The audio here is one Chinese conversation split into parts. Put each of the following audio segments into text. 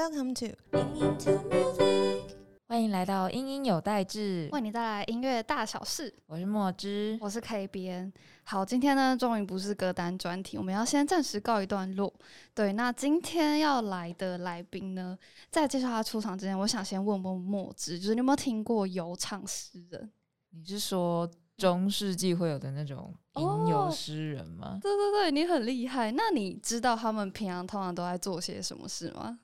Welcome to 欢迎来到英音有代志，为你带来音乐大小事。我是墨汁。我是 K 边。好，今天呢，终于不是歌单专题，我们要先暂时告一段落。对，那今天要来的来宾呢，在介绍他出场之前，我想先问问墨汁，就是你有没有听过有唱诗人？你是说中世纪会有的那种吟游诗人吗？对对对，你很厉害。那你知道他们平常通常都在做些什么事吗？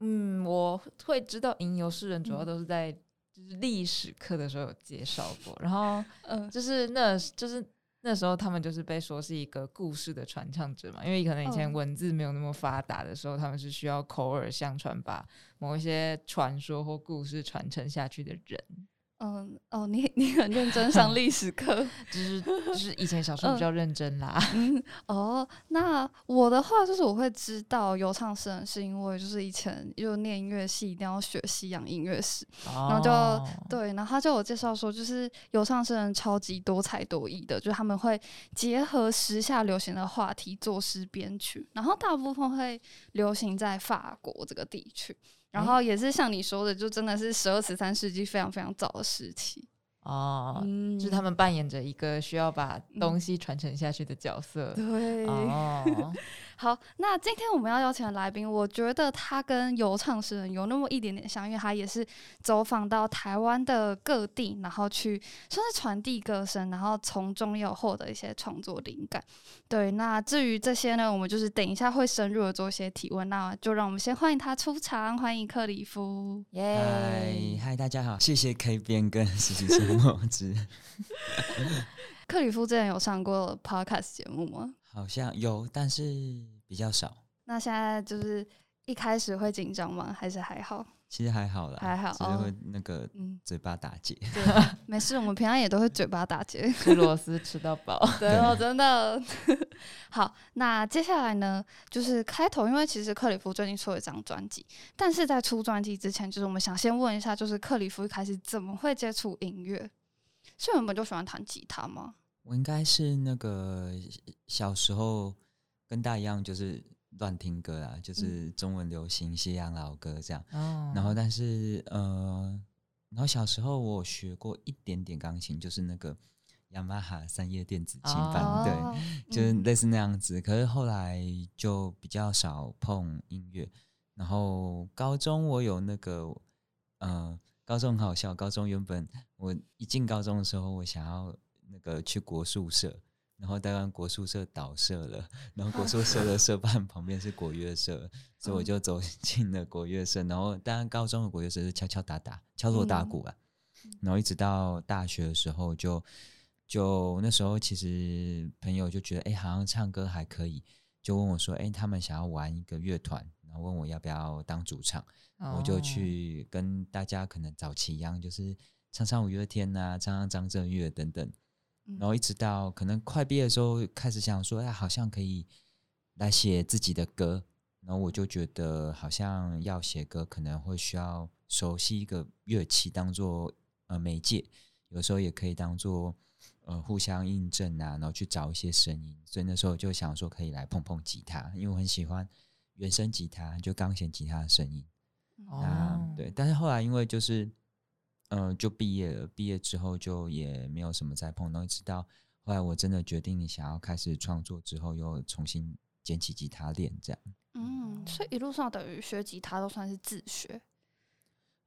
嗯，我会知道吟游诗人主要都是在就是历史课的时候有介绍过，然后 嗯，就是那就是那时候他们就是被说是一个故事的传唱者嘛，因为可能以前文字没有那么发达的时候，他们是需要口耳相传，把某一些传说或故事传承下去的人。嗯哦，你 你很认真上历史课，就是就是以前小时候 比较认真啦。嗯哦，那我的话就是我会知道有唱诗人是因为就是以前就念音乐系一定要学西洋音乐史，然后就对，然后他就有介绍说就是有唱诗人超级多才多艺的，就是他们会结合时下流行的话题作诗编曲，然后大部分会流行在法国这个地区。然后也是像你说的，就真的是十二十三世纪非常非常早的时期。哦，就是他们扮演着一个需要把东西传承下去的角色，对。哦。好，那今天我们要邀请的来宾，我觉得他跟游唱诗人有那么一点点像，因为他也是走访到台湾的各地，然后去算是传递歌声，然后从中有获得一些创作灵感。对，那至于这些呢，我们就是等一下会深入的做一些提问。那就让我们先欢迎他出场，欢迎克里夫。耶，嗨，大家好，谢谢 K 边跟实习生墨汁。克里夫之前有上过 Podcast 节目吗？好像有，但是比较少。那现在就是一开始会紧张吗？还是还好？其实还好啦，还好，只是会那个嘴巴打结。对，没事，我们平常也都会嘴巴打结，吃螺丝吃到饱。对哦，真的。好，那接下来呢，就是开头，因为其实克里夫最近出了一张专辑，但是在出专辑之前，就是我们想先问一下，就是克里夫一开始怎么会接触音乐？是原本就喜欢弹吉他吗？我应该是那个小时候跟大家一样，就是乱听歌啊，就是中文流行、西洋老歌这样。哦。然后，但是呃，然后小时候我学过一点点钢琴，就是那个雅马哈三叶电子琴班，对，就是类似那样子。可是后来就比较少碰音乐。然后高中我有那个，呃，高中很好笑。高中原本我一进高中的时候，我想要。那个去国宿舍，然后当然国宿舍倒社了，然后国宿舍的 社办旁边是国乐社，所以我就走进了国乐社。然后当然高中的国乐社是敲敲打打、敲锣打鼓啊，然后一直到大学的时候，就就那时候其实朋友就觉得哎，好像唱歌还可以，就问我说哎，他们想要玩一个乐团，然后问我要不要当主唱，我就去跟大家可能早期一样，就是唱唱五月天呐，唱唱张震岳等等。然后一直到可能快毕业的时候，开始想说，哎，好像可以来写自己的歌。然后我就觉得，好像要写歌，可能会需要熟悉一个乐器当做呃媒介，有时候也可以当做呃互相印证啊，然后去找一些声音。所以那时候就想说，可以来碰碰吉他，因为我很喜欢原声吉他，就钢弦吉他的声音。哦，对。但是后来因为就是。嗯，就毕业了。毕业之后就也没有什么再碰到，一直到后来我真的决定想要开始创作之后，又重新捡起吉他练这样。嗯，所以一路上等于学吉他都算是自学。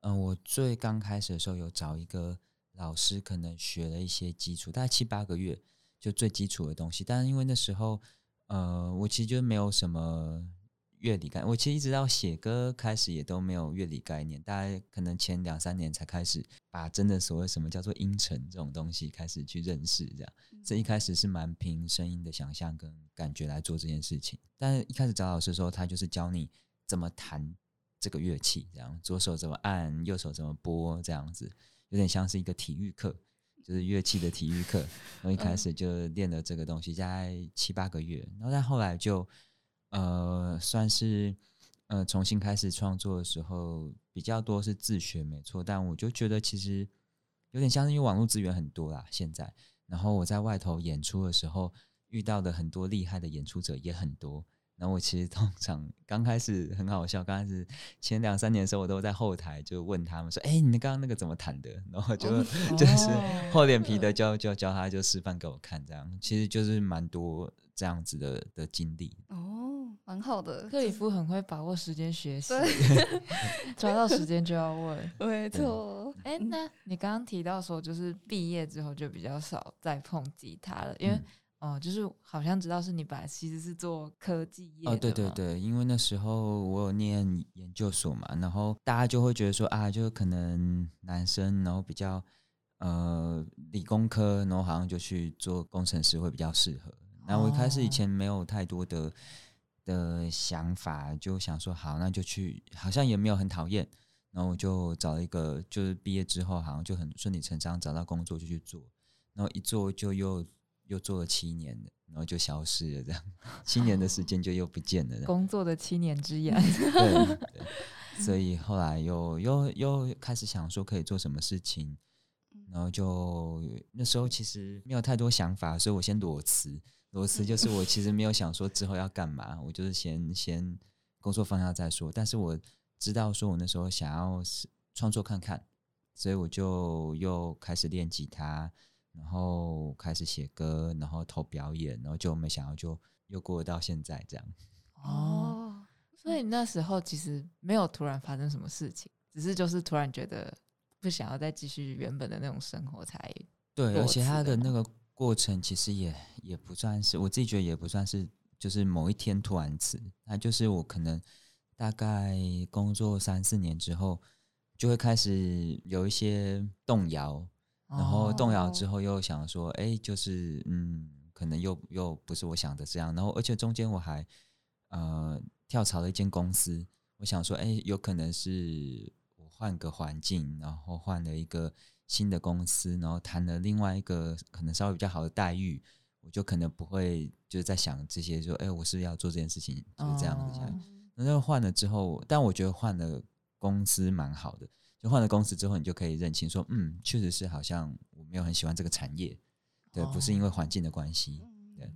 嗯，我最刚开始的时候有找一个老师，可能学了一些基础，大概七八个月就最基础的东西。但是因为那时候，呃，我其实就没有什么。乐理概，我其实一直到写歌开始也都没有乐理概念，大概可能前两三年才开始把真的所谓什么叫做音程这种东西开始去认识，这样。这一开始是蛮凭声音的想象跟感觉来做这件事情，但是一开始找老师的时候，他就是教你怎么弹这个乐器，这样左手怎么按，右手怎么拨，这样子，有点像是一个体育课，就是乐器的体育课。然后一开始就练了这个东西，大概七八个月，然后但后来就。呃，算是呃重新开始创作的时候，比较多是自学，没错。但我就觉得其实有点像是因为网络资源很多啦，现在。然后我在外头演出的时候，遇到的很多厉害的演出者也很多。然后我其实通常刚开始很好笑，刚开始前两三年的时候，我都在后台就问他们说：“哎，你刚刚那个怎么弹的？”然后就就是厚脸皮的教教教他，就示范给我看，这样其实就是蛮多这样子的的经历。哦，蛮好的。克里夫很会把握时间学习，抓到时间就要问。没错。哎，那你刚刚提到说，就是毕业之后就比较少再碰吉他了，因为。哦，就是好像知道是你本来其实是做科技业哦，对对对，因为那时候我有念研究所嘛，然后大家就会觉得说啊，就可能男生然后比较呃理工科，然后好像就去做工程师会比较适合。然后我一开始以前没有太多的的想法，就想说好，那就去，好像也没有很讨厌，然后我就找了一个，就是毕业之后好像就很顺理成章找到工作就去做，然后一做就又。又做了七年然后就消失了，这样七年的时间就又不见了。工作的七年之痒。对，所以后来又又又开始想说可以做什么事情，然后就那时候其实没有太多想法，所以我先裸辞。裸辞就是我其实没有想说之后要干嘛，我就是先先工作放下再说。但是我知道说我那时候想要创作看看，所以我就又开始练吉他。然后开始写歌，然后投表演，然后就没想到就又过到现在这样。哦，所以那时候其实没有突然发生什么事情，只是就是突然觉得不想要再继续原本的那种生活才。对，而且他的那个过程其实也也不算是，我自己觉得也不算是，就是某一天突然辞，那就是我可能大概工作三四年之后，就会开始有一些动摇。然后动摇之后，又想说，哎，就是嗯，可能又又不是我想的这样。然后，而且中间我还呃跳槽了一间公司，我想说，哎，有可能是我换个环境，然后换了一个新的公司，然后谈了另外一个可能稍微比较好的待遇，我就可能不会就是在想这些，说，哎，我是要做这件事情，就是这样子。然后换了之后，但我觉得换了公司蛮好的。就换了公司之后，你就可以认清说，嗯，确实是好像我没有很喜欢这个产业，对，不是因为环境的关系，对，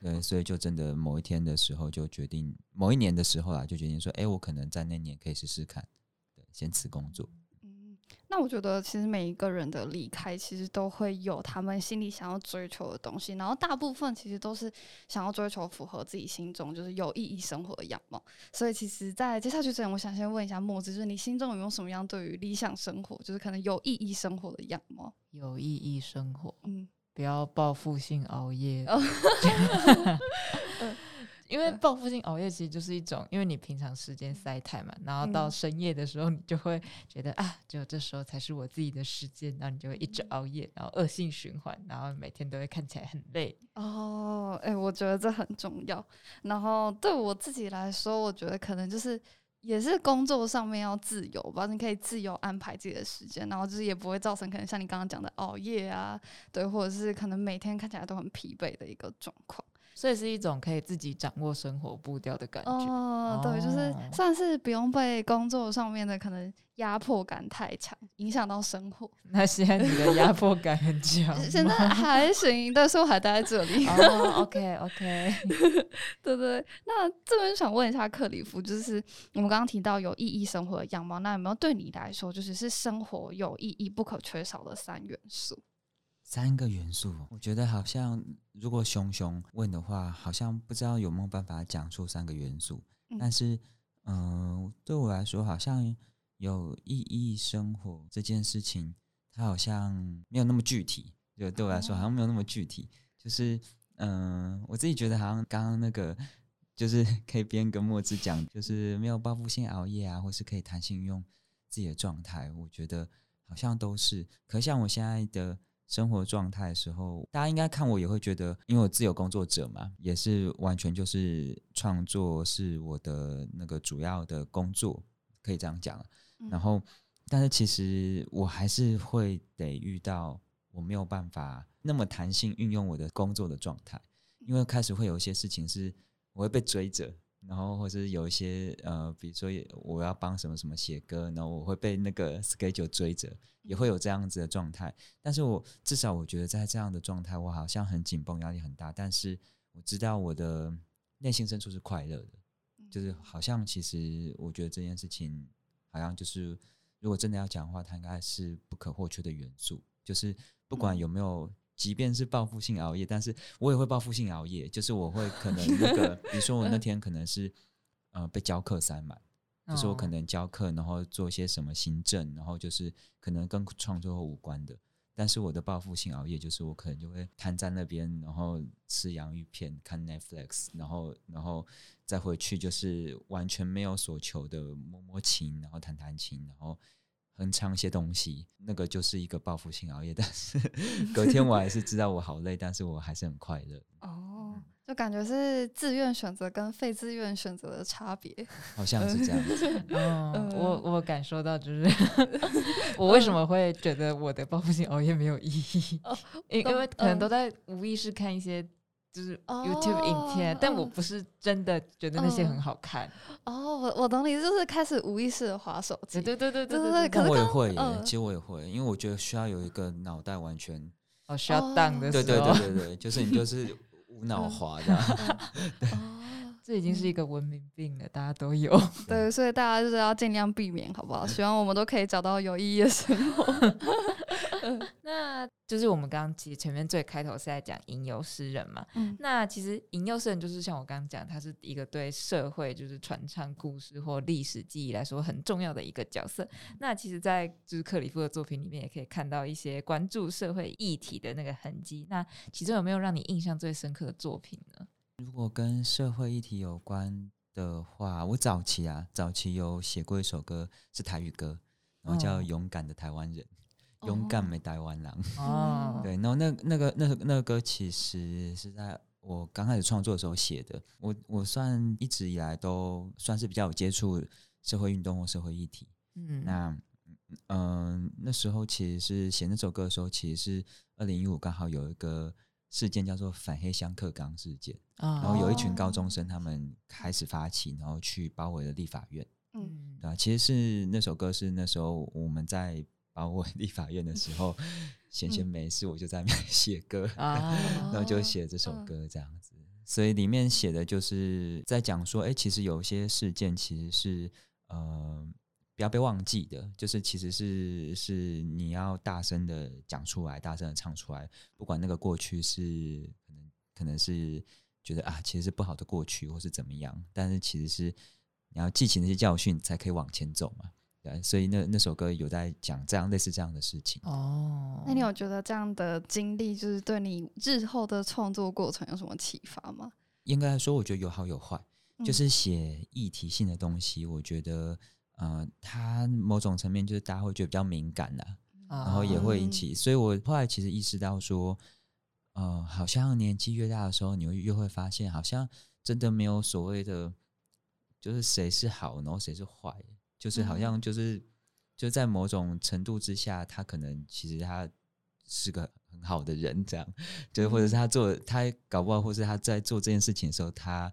对，所以就真的某一天的时候就决定，某一年的时候啊，就决定说，哎，我可能在那年可以试试看，对，先辞工作。那我觉得，其实每一个人的离开，其实都会有他们心里想要追求的东西，然后大部分其实都是想要追求符合自己心中就是有意义生活的样貌。所以，其实，在接下去之前，我想先问一下墨子，就是你心中有没有什么样对于理想生活，就是可能有意义生活的样貌？有意义生活，嗯，不要报复性熬夜。因为报复性熬夜其实就是一种，因为你平常时间塞太满，然后到深夜的时候，你就会觉得啊，就这时候才是我自己的时间，然后你就会一直熬夜，然后恶性循环，然后每天都会看起来很累。哦，哎，我觉得这很重要。然后对我自己来说，我觉得可能就是也是工作上面要自由吧，你可以自由安排自己的时间，然后就是也不会造成可能像你刚刚讲的熬夜啊，对，或者是可能每天看起来都很疲惫的一个状况。所以是一种可以自己掌握生活步调的感觉。哦，对，就是算是不用被工作上面的可能压迫感太强，影响到生活。那现在你的压迫感很强？现在还行，但是我还待在这里。哦，OK，OK，对对。那这边想问一下克里夫，就是我们刚刚提到有意义生活的样貌，那有没有对你来说，就是是生活有意义不可缺少的三元素？三个元素，我觉得好像如果熊熊问的话，好像不知道有没有办法讲出三个元素。但是，嗯，对我来说，好像有意义生活这件事情，它好像没有那么具体。就对我来说，好像没有那么具体。就是，嗯，我自己觉得好像刚刚那个，就是 可以边跟墨子讲，就是没有报复性熬夜啊，或是可以弹性用自己的状态，我觉得好像都是。可像我现在的。生活状态的时候，大家应该看我也会觉得，因为我自由工作者嘛，也是完全就是创作是我的那个主要的工作，可以这样讲。然后，但是其实我还是会得遇到我没有办法那么弹性运用我的工作的状态，因为开始会有一些事情是我会被追着。然后或者有一些呃，比如说我要帮什么什么写歌，然后我会被那个 schedule 追着，也会有这样子的状态。但是我至少我觉得在这样的状态，我好像很紧绷，压力很大。但是我知道我的内心深处是快乐的，就是好像其实我觉得这件事情好像就是如果真的要讲的话，它应该是不可或缺的元素。就是不管有没有，即便是报复性熬夜，但是我也会报复性熬夜，就是我会可能那个，比如说我那天可能是呃被教课塞满。就是我可能教课，然后做一些什么行政，然后就是可能跟创作无关的。但是我的报复性熬夜，就是我可能就会瘫在那边，然后吃洋芋片、看 Netflix，然后然后再回去，就是完全没有所求的摸摸琴，然后弹弹琴，然后哼唱一些东西。那个就是一个报复性熬夜，但是隔天我还是知道我好累，但是我还是很快乐。哦。就感觉是自愿选择跟非自愿选择的差别，好像是这样子。嗯，我我感受到就是 我为什么会觉得我的报复性熬夜没有意义？因因为可能都在无意识看一些就是 YouTube 影片，但我不是真的觉得那些很好看。哦，我我懂你，就是开始无意识的划手机。对对对对对对。我也会，其实我也会，因为我觉得需要有一个脑袋完全哦需要荡的时候。对对对对对，就是你就是。无脑滑的，哦，这已经是一个文明病了，大家都有。对，所以大家就是要尽量避免，好不好？希望我们都可以找到有意义的生活。那就是我们刚刚其实前面最开头是在讲吟游诗人嘛。嗯。那其实吟游诗人就是像我刚刚讲，他是一个对社会就是传唱故事或历史记忆来说很重要的一个角色。那其实，在就是克里夫的作品里面，也可以看到一些关注社会议题的那个痕迹。那其中有没有让你印象最深刻的作品呢？如果跟社会议题有关的话，我早期啊，早期有写过一首歌，是台语歌，然后叫《勇敢的台湾人》。勇敢没台湾狼哦，对，然后那那个那那个歌其实是在我刚开始创作的时候写的。我我算一直以来都算是比较有接触社会运动或社会议题。嗯，那嗯那时候其实是写那首歌的时候，其实是二零一五刚好有一个事件叫做反黑箱克刚事件，然后有一群高中生他们开始发起，然后去包围了立法院。嗯，对其实是那首歌是那时候我们在。包围立法院的时候，闲闲没事，我就在那边 写歌，然后就写这首歌这样子。所以里面写的就是在讲说，哎，其实有些事件其实是呃不要被忘记的，就是其实是是你要大声的讲出来，大声的唱出来，不管那个过去是可能可能是觉得啊，其实是不好的过去，或是怎么样，但是其实是你要记起那些教训，才可以往前走嘛。对，所以那那首歌有在讲这样类似这样的事情哦。那你有觉得这样的经历就是对你日后的创作过程有什么启发吗？应该说，我觉得有好有坏。就是写议题性的东西，我觉得呃，它某种层面就是大家会觉得比较敏感的，然后也会引起。所以我后来其实意识到说，呃，好像年纪越大的时候，你会越会发现，好像真的没有所谓的，就是谁是好，然后谁是坏。就是好像就是就在某种程度之下，他可能其实他是个很好的人，这样，就或者是他做他搞不好，或是他在做这件事情的时候，他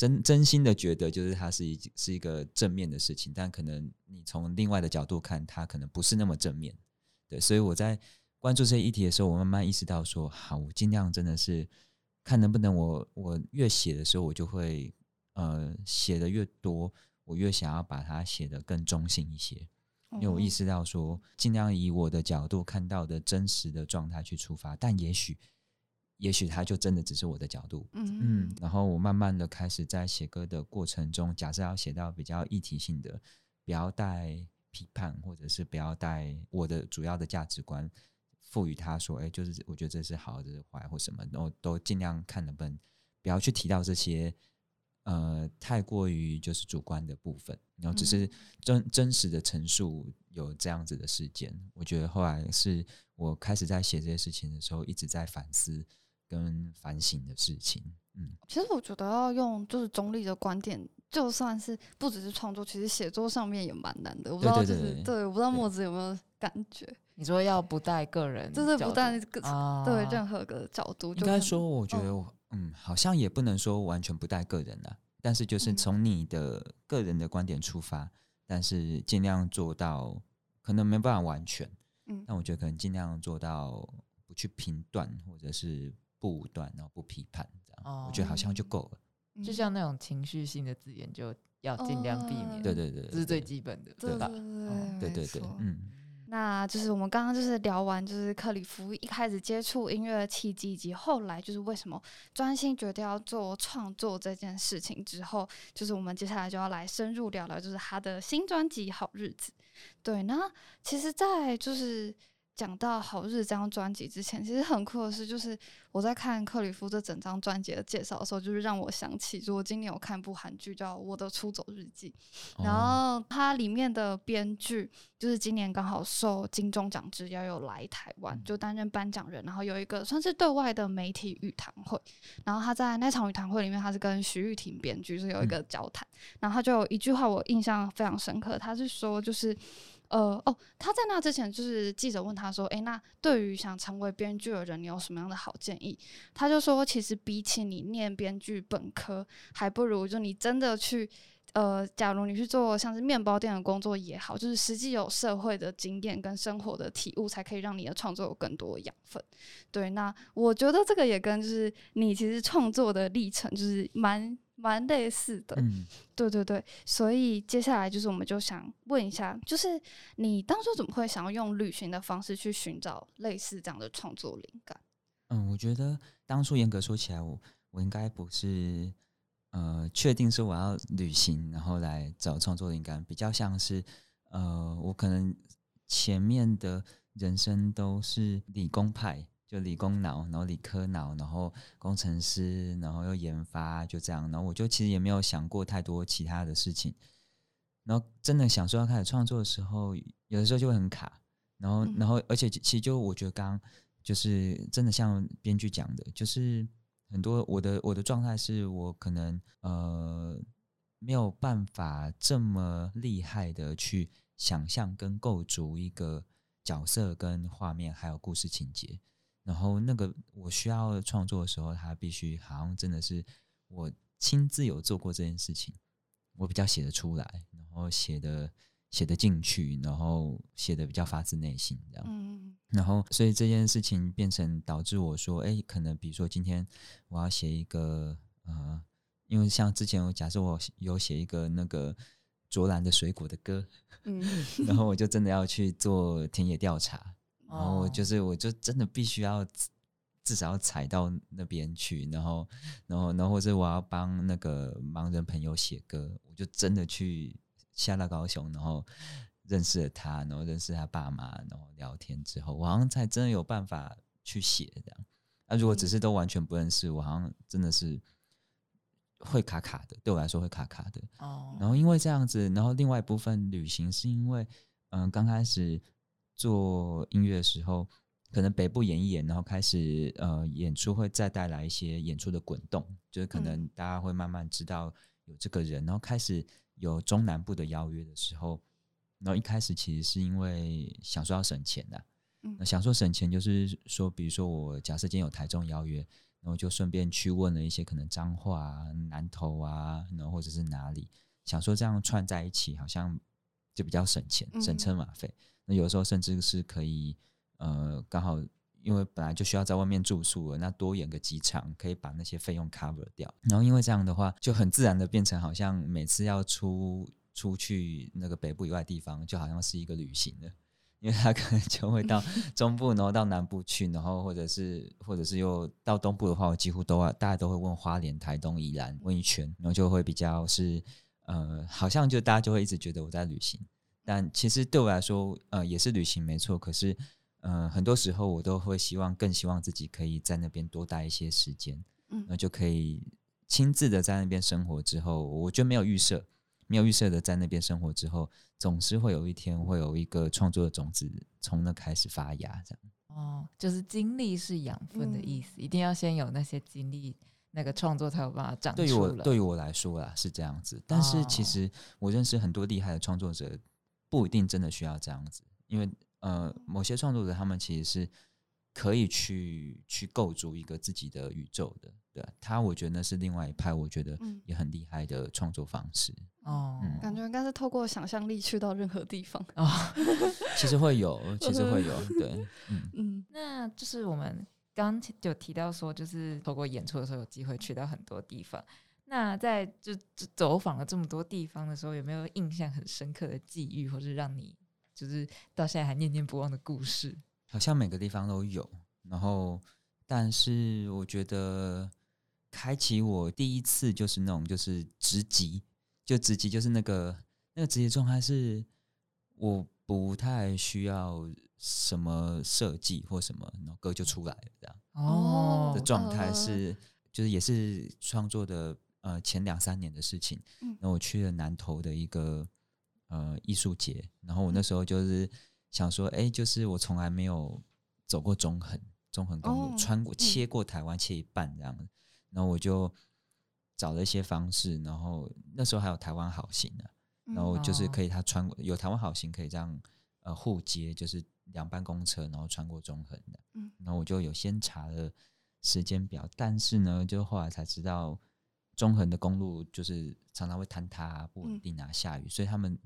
真真心的觉得就是它是一是一个正面的事情，但可能你从另外的角度看，它可能不是那么正面。对，所以我在关注这些议题的时候，我慢慢意识到说，好，我尽量真的是看能不能我我越写的时候，我就会呃写的越多。我越想要把它写的更中性一些，因为我意识到说，尽量以我的角度看到的真实的状态去出发，但也许，也许它就真的只是我的角度，嗯嗯。然后我慢慢的开始在写歌的过程中，假设要写到比较议题性的，不要带批判，或者是不要带我的主要的价值观赋予他说，哎，就是我觉得这是好，这是坏，或什么，然后都尽量看能不能不要去提到这些。呃，太过于就是主观的部分，然后只是真真实的陈述有这样子的事件。我觉得后来是我开始在写这些事情的时候，一直在反思跟反省的事情。嗯，其实我觉得要用就是中立的观点，就算是不只是创作，其实写作上面也蛮难的。我不知道就是对，我不知道墨子有没有感觉？你说要不带个人，就是不带个对任何个角度。应该说，我觉得。嗯，好像也不能说完全不带个人的，但是就是从你的个人的观点出发，但是尽量做到，可能没办法完全，嗯，但我觉得可能尽量做到不去评断或者是不武断，然后不批判，这样，我觉得好像就够了。就像那种情绪性的字眼，就要尽量避免。对对对，这是最基本的，对吧？对对对，嗯。那就是我们刚刚就是聊完，就是克里夫一开始接触音乐的契机，以及后来就是为什么专心决定要做创作这件事情之后，就是我们接下来就要来深入聊聊，就是他的新专辑《好日子》。对，那其实，在就是。讲到《好日》这张专辑之前，其实很酷的是，就是我在看克里夫这整张专辑的介绍的时候，就是让我想起，就我今年有看部韩剧叫《我的出走日记》，然后它里面的编剧就是今年刚好受金钟奖之邀有来台湾，就担任颁奖人，然后有一个算是对外的媒体语谈会，然后他在那场语谈会里面，他是跟徐玉婷编剧是有一个交谈，然后他就有一句话我印象非常深刻，他是说就是。呃哦，他在那之前就是记者问他说：“诶，那对于想成为编剧的人，你有什么样的好建议？”他就说：“其实比起你念编剧本科，还不如就你真的去，呃，假如你去做像是面包店的工作也好，就是实际有社会的经验跟生活的体悟，才可以让你的创作有更多养分。”对，那我觉得这个也跟就是你其实创作的历程就是蛮。蛮类似的，嗯，对对对，所以接下来就是我们就想问一下，就是你当初怎么会想要用旅行的方式去寻找类似这样的创作灵感？嗯，我觉得当初严格说起来，我我应该不是呃确定说我要旅行然后来找创作灵感，比较像是呃我可能前面的人生都是理工派。就理工脑，然后理科脑，然后工程师，然后又研发，就这样。然后我就其实也没有想过太多其他的事情。然后真的想说要开始创作的时候，有的时候就会很卡。然后，然后，而且其实就我觉得刚就是真的像编剧讲的，就是很多我的我的状态是我可能呃没有办法这么厉害的去想象跟构筑一个角色跟画面，还有故事情节。然后那个我需要创作的时候，他必须好像真的是我亲自有做过这件事情，我比较写得出来，然后写的写得进去，然后写的比较发自内心这样。嗯。然后所以这件事情变成导致我说，哎，可能比如说今天我要写一个呃，因为像之前我假设我有写一个那个卓兰的水果的歌，嗯，然后我就真的要去做田野调查。然后就是，我就真的必须要至少要踩到那边去，然后，然后，然后或者我要帮那个盲人朋友写歌，我就真的去下到高雄，然后认识了他，然后认识他爸妈，然后聊天之后，我好像才真的有办法去写这样。那如果只是都完全不认识，我好像真的是会卡卡的，对我来说会卡卡的。哦。然后因为这样子，然后另外一部分旅行是因为，嗯，刚开始。做音乐的时候，可能北部演一演，然后开始呃演出会再带来一些演出的滚动，就是可能大家会慢慢知道有这个人，然后开始有中南部的邀约的时候，然后一开始其实是因为想说要省钱的，嗯，想说省钱就是说，比如说我假设今天有台中邀约，然后就顺便去问了一些可能彰化、南投啊，然后或者是哪里，想说这样串在一起好像就比较省钱，省车马费。那有时候甚至是可以，呃，刚好因为本来就需要在外面住宿了，那多演个几场，可以把那些费用 cover 掉。然后因为这样的话，就很自然的变成好像每次要出出去那个北部以外地方，就好像是一个旅行了，因为他可能就会到 中部，然后到南部去，然后或者是或者是又到东部的话，我几乎都要大家都会问花莲、台东、宜兰问一圈，然后就会比较是呃，好像就大家就会一直觉得我在旅行。但其实对我来说，呃，也是旅行没错。可是，呃，很多时候我都会希望，更希望自己可以在那边多待一些时间，嗯，那就可以亲自的在那边生活。之后，我就没有预设，没有预设的在那边生活之后，总是会有一天会有一个创作的种子从那开始发芽，这样。哦，就是经历是养分的意思，一定要先有那些经历，那个创作才有办法长出对于我，对于我来说啦，是这样子。但是其实我认识很多厉害的创作者。不一定真的需要这样子，因为呃，某些创作者他们其实是可以去去构筑一个自己的宇宙的，对他，我觉得那是另外一派，我觉得也很厉害的创作方式。哦，感觉应该是透过想象力去到任何地方哦。其实会有，其实会有，对，嗯 嗯。那就是我们刚有提到说，就是透过演出的时候有机会去到很多地方。那在就走访了这么多地方的时候，有没有印象很深刻的际遇，或是让你就是到现在还念念不忘的故事？好像每个地方都有，然后但是我觉得开启我第一次就是那种就是直击，就直击就是那个那个直击状态是我不太需要什么设计或什么，然后歌就出来了这样哦的状态是就是也是创作的。呃，前两三年的事情，嗯，那我去了南投的一个呃艺术节，然后我那时候就是想说，哎，就是我从来没有走过中横中横公路，穿过切过台湾切一半这样，然后我就找了一些方式，然后那时候还有台湾好行呢，然后就是可以他穿过有台湾好行可以这样呃互接，就是两班公车，然后穿过中横的，嗯，然后我就有先查了时间表，但是呢，就后来才知道。中横的公路就是常常会坍塌、不稳定啊，下雨，所以他们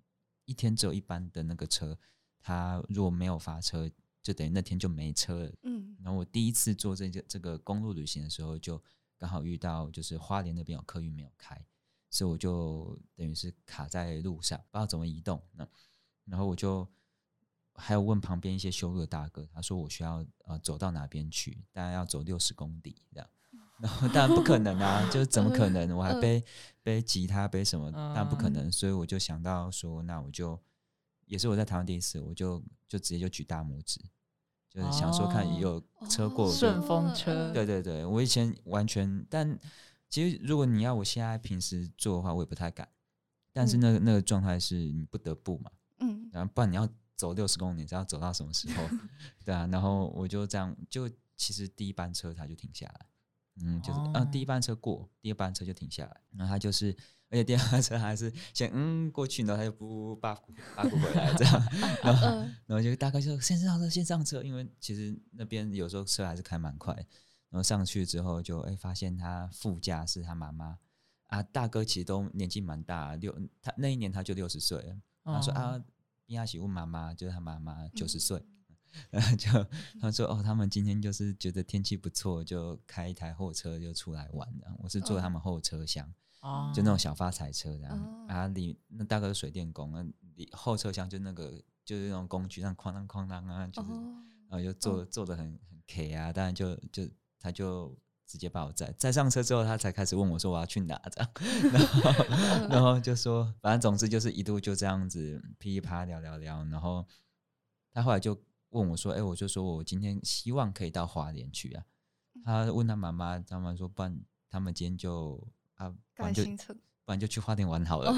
一天只有一班的那个车，他如果没有发车，就等于那天就没车了。嗯，然后我第一次做这个这个公路旅行的时候，就刚好遇到就是花莲那边有客运没有开，所以我就等于是卡在路上，不知道怎么移动。那然后我就还有问旁边一些修路的大哥，他说我需要呃走到哪边去，大概要走六十公里这样。然后当然不可能啊，就是怎么可能？我还背背吉他背什么？当然不可能。所以我就想到说，那我就也是我在台湾第一次，我就就直接就举大拇指，就是想说看有车过顺风车。对对对，我以前完全，但其实如果你要我现在平时做的话，我也不太敢。但是那个那个状态是你不得不嘛，嗯，然后不然你要走六十公里，知道走到什么时候？对啊，然后我就这样，就其实第一班车它就停下来。嗯，就是嗯，第一班车过，第二班车就停下来，然后他就是，而且第二班车还是先嗯过去，然后他就不八股八股回来这样，然后然后就大概就先上车，先上车，因为其实那边有时候车还是开蛮快，然后上去之后就哎发现他副驾是他妈妈。啊，大哥其实都年纪蛮大，六他那一年他就六十岁了，他说啊，比亚喜问妈妈就是他妈妈九十岁。然后就他说哦，他们今天就是觉得天气不错，就开一台货车就出来玩的。我是坐他们后车厢，哦，就那种小发财车这样。啊，里那大概是水电工，那里后车厢就那个就是那种工具，像哐当哐当啊，就是，然后就坐坐的很很 K 啊。当然就就他就直接把我载载上车之后，他才开始问我说我要去哪这样。然后然后就说，反正总之就是一度就这样子噼里啪啦聊聊聊，然后他后来就。问我说：“哎，我就说我今天希望可以到华联去啊。”他问他妈妈，他妈说：“不然他们今天就啊，不然就不然就去花莲玩好了。”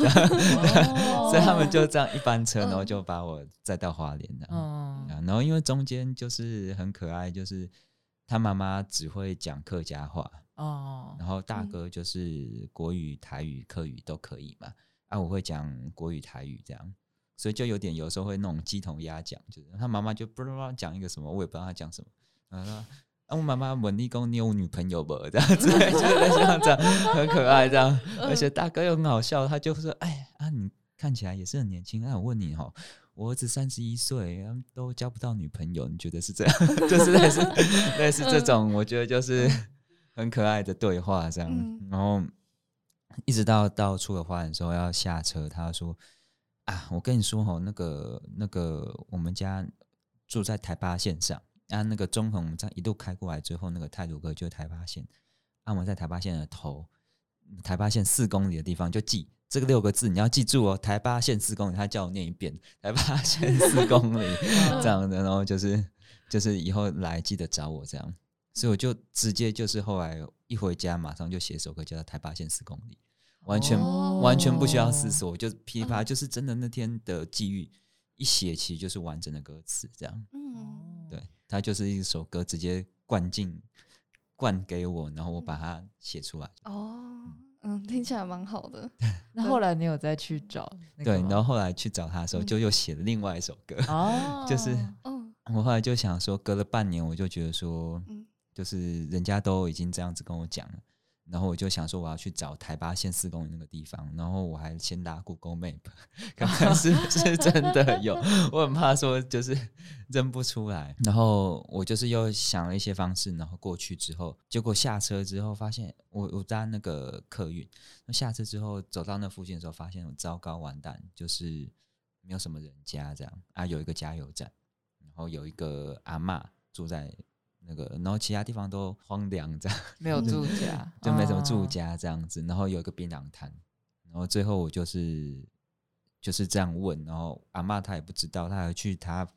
所以他们就这样一班车，然后就把我载到花莲的。然后因为中间就是很可爱，就是他妈妈只会讲客家话哦，然后大哥就是国语、台语、客语都可以嘛。啊，我会讲国语、台语这样。所以就有点有时候会那种鸡同鸭讲，就是他妈妈就不知道讲一个什么，我也不知道他讲什么。他说：“啊，我妈妈问你讲你有女朋友不？这样子，就是这样子，很可爱这样。而且大哥又很好笑，他就说：哎啊，你看起来也是很年轻。那我问你哈，我儿子三十一岁，都交不到女朋友，你觉得是这样？就是类似类似这种，我觉得就是很可爱的对话这样。然后一直到到出了花的时候要下车，他说。啊，我跟你说哈，那个那个，我们家住在台八线上，啊，那个中横这样一路开过来之后，那个泰鲁阁就是台八线，啊，我在台八线的头，台八线四公里的地方就记这个六个字，你要记住哦，台八线四公里，他叫我念一遍，台八线四公里 这样的，然后就是就是以后来记得找我这样，所以我就直接就是后来一回家马上就写首歌叫《台八线四公里》。完全完全不需要思索，就噼里啪，就是真的那天的际遇一写，其实就是完整的歌词这样。嗯，对，它就是一首歌，直接灌进灌给我，然后我把它写出来。哦，嗯，听起来蛮好的。那后来你有再去找？对，然后后来去找他的时候，就又写了另外一首歌。哦，就是，我后来就想说，隔了半年，我就觉得说，就是人家都已经这样子跟我讲了。然后我就想说我要去找台八线四公里那个地方，然后我还先打 Google Map，看看是不是真的有。我很怕说就是认不出来，然后我就是又想了一些方式，然后过去之后，结果下车之后发现我我搭那个客运，那下车之后走到那附近的时候，发现我糟糕完蛋，就是没有什么人家这样啊，有一个加油站，然后有一个阿嬷住在。那个，然后其他地方都荒凉，这样没有住家，就没什么住家这样子。然后有一个槟榔摊，然后最后我就是就是这样问，然后阿妈她也不知道，她还去她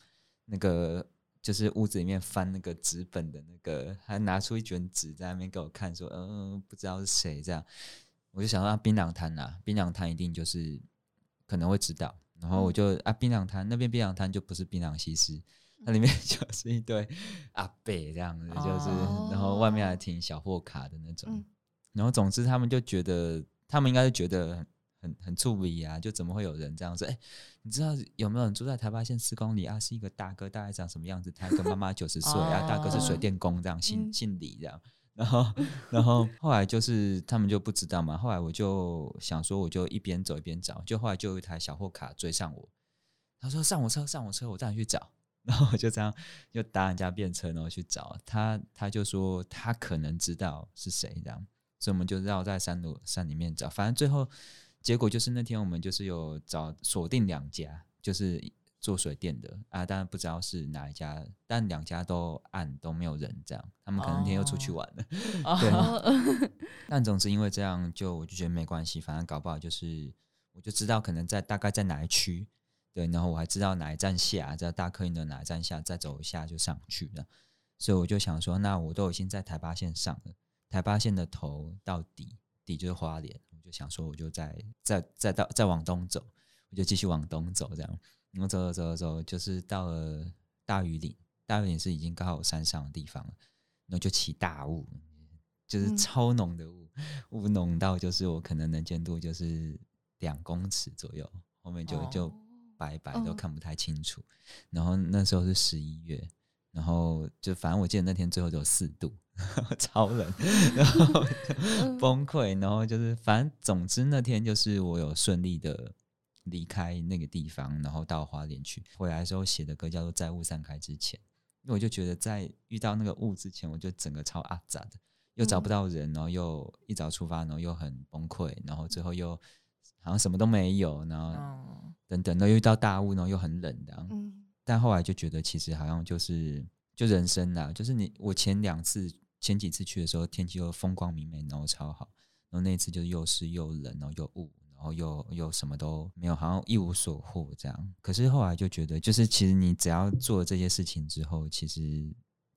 那个就是屋子里面翻那个纸本的那个，还拿出一卷纸在那边给我看，说嗯不知道是谁这样。我就想到槟榔摊呐，槟榔摊一定就是可能会知道，然后我就啊槟榔摊那边槟榔摊就不是槟榔西施。那里面 就是一堆阿伯这样子，就是，然后外面还停小货卡的那种，然后总之他们就觉得，他们应该是觉得很很很触理啊，就怎么会有人这样子？哎，你知道有没有人住在台八线四公里啊？是一个大哥，大概长什么样子？他跟妈妈九十岁啊，大哥是水电工这样，姓姓李这样。然后，然后后来就是他们就不知道嘛。后来我就想说，我就一边走一边找，就后来就有一台小货卡追上我，他说上我车，上我车，我带你去找。然后我就这样就搭人家便车，然后去找他。他就说他可能知道是谁这样，所以我们就绕在山路山里面找。反正最后结果就是那天我们就是有找锁定两家，就是做水电的啊，当然不知道是哪一家，但两家都暗都没有人这样，他们可能那天又出去玩了。对，但总之因为这样，就我就觉得没关系，反正搞不好就是我就知道可能在大概在哪一区。对，然后我还知道哪一站下，在大客运的哪一站下，再走一下就上去了。所以我就想说，那我都已经在台八线上了，台八线的头到底，底就是花莲。我就想说，我就再再再到再往东走，我就继续往东走，这样。然后走走走走，就是到了大屿岭，大屿岭是已经刚好山上的地方了。然后就起大雾，就是超浓的雾，雾浓到就是我可能能见度就是两公尺左右，后面就就。白白都看不太清楚，然后那时候是十一月，然后就反正我记得那天最后只有四度，超冷，然后 崩溃，然后就是反正总之那天就是我有顺利的离开那个地方，然后到花莲去。回来的时候写的歌叫做《在雾散开之前》，因为我就觉得在遇到那个雾之前，我就整个超阿杂的，又找不到人，然后又一早出发，然后又很崩溃，然后最后又。好像什么都没有，然后等等，那又遇到大雾，然后又很冷的。嗯，但后来就觉得其实好像就是就人生啦，就是你我前两次前几次去的时候，天气又风光明媚，然后超好。然后那次就是又湿又冷，然后又雾，然后又又什么都没有，好像一无所获这样。可是后来就觉得，就是其实你只要做这些事情之后，其实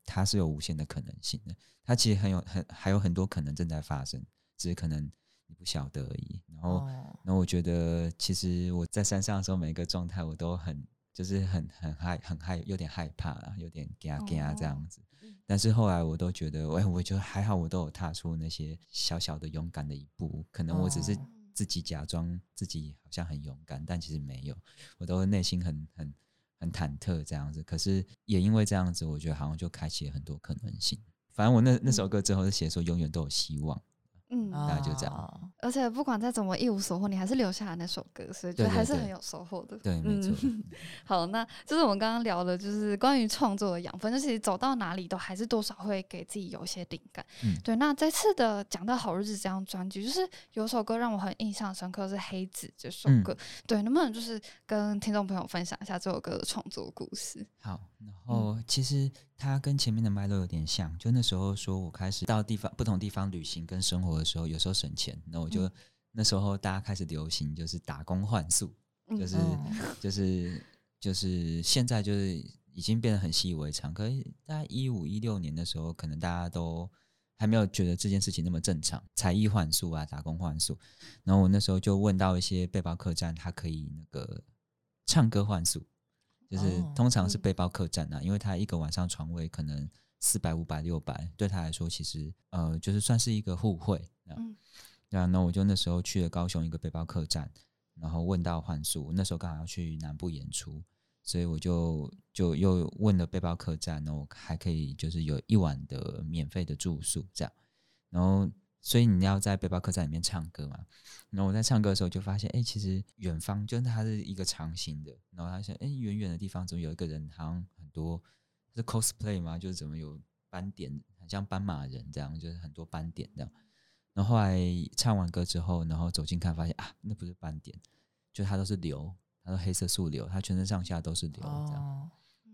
它是有无限的可能性的。它其实很有很还有很多可能正在发生，只是可能。不晓得而已，然后，然后我觉得其实我在山上的时候，每一个状态我都很，就是很很害很害，有点害怕啦，有点惊惊这样子。但是后来我都觉得，哎，我觉得还好，我都有踏出那些小小的勇敢的一步。可能我只是自己假装自己好像很勇敢，但其实没有，我都内心很很很忐忑这样子。可是也因为这样子，我觉得好像就开启了很多可能性。反正我那那首歌之后是写说，永远都有希望。嗯，大概就这样。而且不管再怎么一无所获，你还是留下了那首歌，所以觉得还是很有收获的。对，没错。好，那就是我们刚刚聊的，就是关于创作的养分。就其实走到哪里都还是多少会给自己有一些灵感。嗯，对。那这次的讲到好日子这张专辑，就是有首歌让我很印象深刻，是《黑子》这首歌。对，能不能就是跟听众朋友分享一下这首歌的创作故事？好，然后其实。它跟前面的脉络有点像，就那时候说我开始到地方不同地方旅行跟生活的时候，有时候省钱，那我就那时候大家开始流行就是打工换宿，就是就是就是现在就是已经变得很习以为常。可是大概一五一六年的时候，可能大家都还没有觉得这件事情那么正常，才艺换宿啊，打工换宿。然后我那时候就问到一些背包客栈，它可以那个唱歌换宿。就是通常是背包客栈啊，因为他一个晚上床位可能四百、五百、六百，对他来说其实呃就是算是一个互惠。嗯，对啊，那我就那时候去了高雄一个背包客栈，然后问到换宿，那时候刚好要去南部演出，所以我就就又问了背包客栈，然后还可以就是有一晚的免费的住宿这样，然后所以你要在背包客栈里面唱歌嘛。然后我在唱歌的时候就发现，哎，其实远方就是它是一个长形的，然后他想，哎，远远的地方怎么有一个人，好像很多是 cosplay 吗？就是怎么有斑点，很像斑马人这样，就是很多斑点这样。然后后来唱完歌之后，然后走近看，发现啊，那不是斑点，就它都是瘤，它是黑色素瘤，它全身上下都是瘤这样。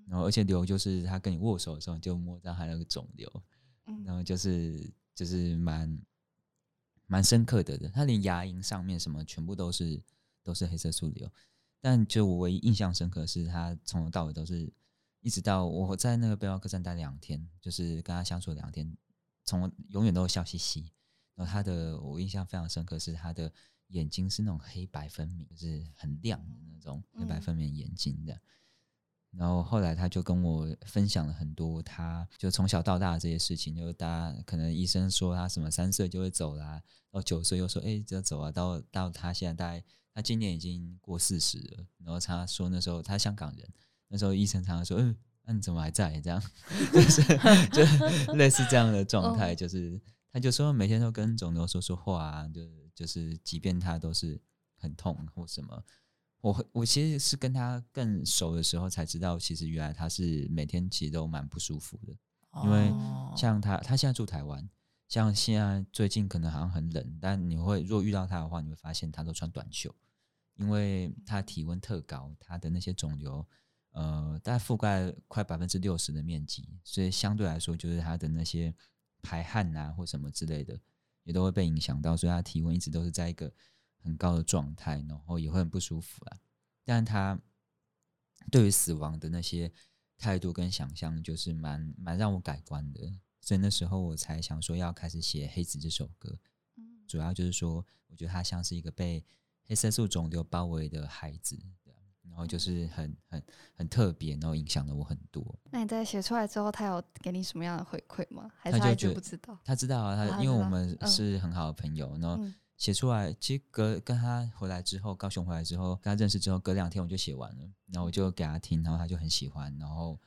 然后而且瘤就是他跟你握手的时候，就摸到他那个肿瘤，然后就是就是蛮蛮深刻的的。他连牙龈上面什么全部都是都是黑色素瘤，但就我唯一印象深刻是他从头到尾都是，一直到我在那个背包客栈待两天，就是跟他相处两天，从永远都笑嘻嘻。然后他的我印象非常深刻是他的眼睛是那种黑白分明，就是很亮的那种黑白分明眼睛的。然后后来他就跟我分享了很多，他就从小到大这些事情，就大家可能医生说他什么三岁就会走啦，到九岁又说哎就要走啊，到到他现在大概他今年已经过四十了。然后他说那时候他香港人，那时候医生常常说嗯，那你怎么还在这样？就是就 类似这样的状态，就是。他就说每天都跟肿瘤说说话啊，就就是即便他都是很痛或什么，我我其实是跟他更熟的时候才知道，其实原来他是每天其实都蛮不舒服的，因为像他他现在住台湾，像现在最近可能好像很冷，但你会如果遇到他的话，你会发现他都穿短袖，因为他体温特高，他的那些肿瘤呃大概覆盖快百分之六十的面积，所以相对来说就是他的那些。排汗啊，或什么之类的，也都会被影响到，所以他体温一直都是在一个很高的状态，然后也会很不舒服啊。但他对于死亡的那些态度跟想象，就是蛮蛮让我改观的。所以那时候我才想说要开始写《黑子》这首歌，主要就是说，我觉得他像是一个被黑色素肿瘤包围的孩子。然后就是很很很特别，然后影响了我很多。那你在写出来之后，他有给你什么样的回馈吗？还是他就不知道？他知道啊，他因为我们是很好的朋友。然后写出来，其实隔跟他回来之后，高雄回来之后，跟他认识之后，隔两天我就写完了。然后我就给他听，然后他就很喜欢。然后